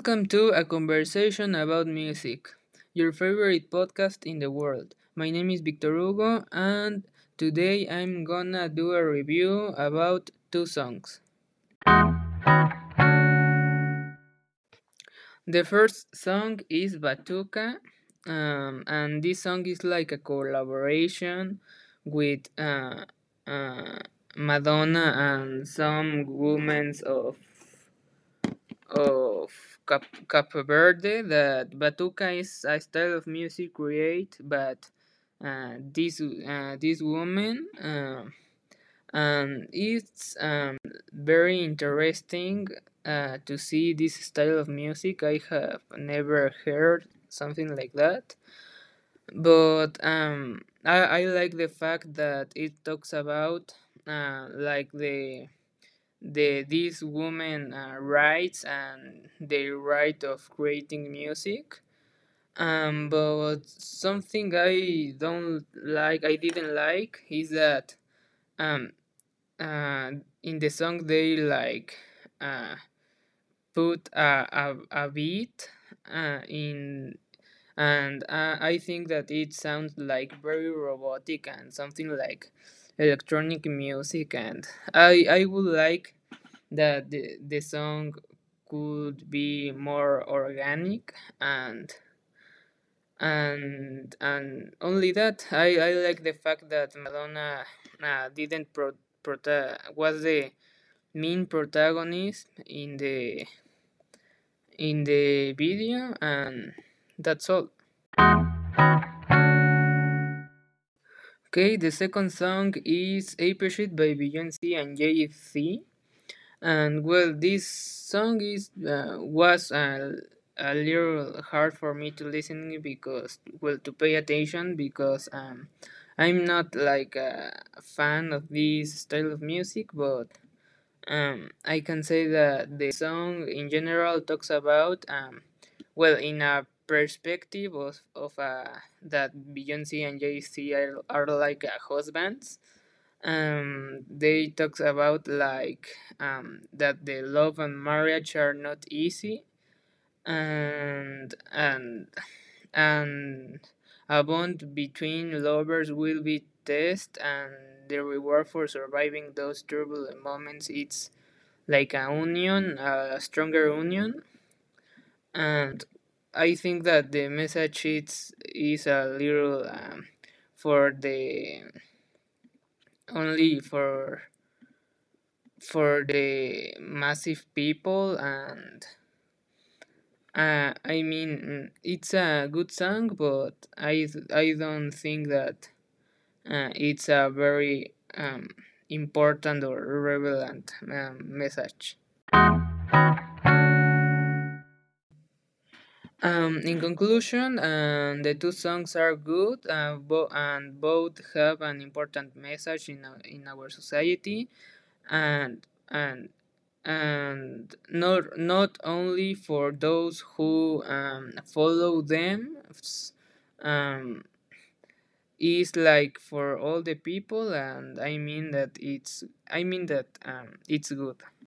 Welcome to a conversation about music, your favorite podcast in the world. My name is Victor Hugo, and today I'm gonna do a review about two songs. The first song is Batuka, um, and this song is like a collaboration with uh, uh, Madonna and some women of of Cap, Cape Verde that batuka is a style of music created but uh, this uh, this woman uh, and it's um, very interesting uh, to see this style of music. I have never heard something like that. But um, I, I like the fact that it talks about uh, like the the these women uh, rights and their right of creating music. Um, but something i don't like i didn't like is that um, uh, in the song they like uh, put a, a, a beat uh, in and uh, i think that it sounds like very robotic and something like electronic music and i i would like that the, the song could be more organic and and and only that. I i like the fact that madonna uh, didn't pro, prota- was the main protagonist in the in the video and that's all okay the second song is appreciate by beyonce and jay-z. And well this song is uh, was a, a little hard for me to listen because well to pay attention because um, i'm not like a fan of this style of music but um, i can say that the song in general talks about um, well in a perspective of, of uh, that beyonce and jay-z are, are like uh, husbands. Um, they talks about like um, that the love and marriage are not easy. And and and a bond between lovers will be tested and the reward for surviving those turbulent moments. It's like a union a stronger union. And i think that the message is is a little um, for the only for for the massive people and uh, I mean it's a good song but I I don't think that uh, it's a very um, important or relevant um, message. Um, in conclusion, um, the two songs are good uh, bo- and both have an important message in, our, in our society and and and not not only for those who um, follow them um, is like for all the people and i mean that it's i mean that um, it's good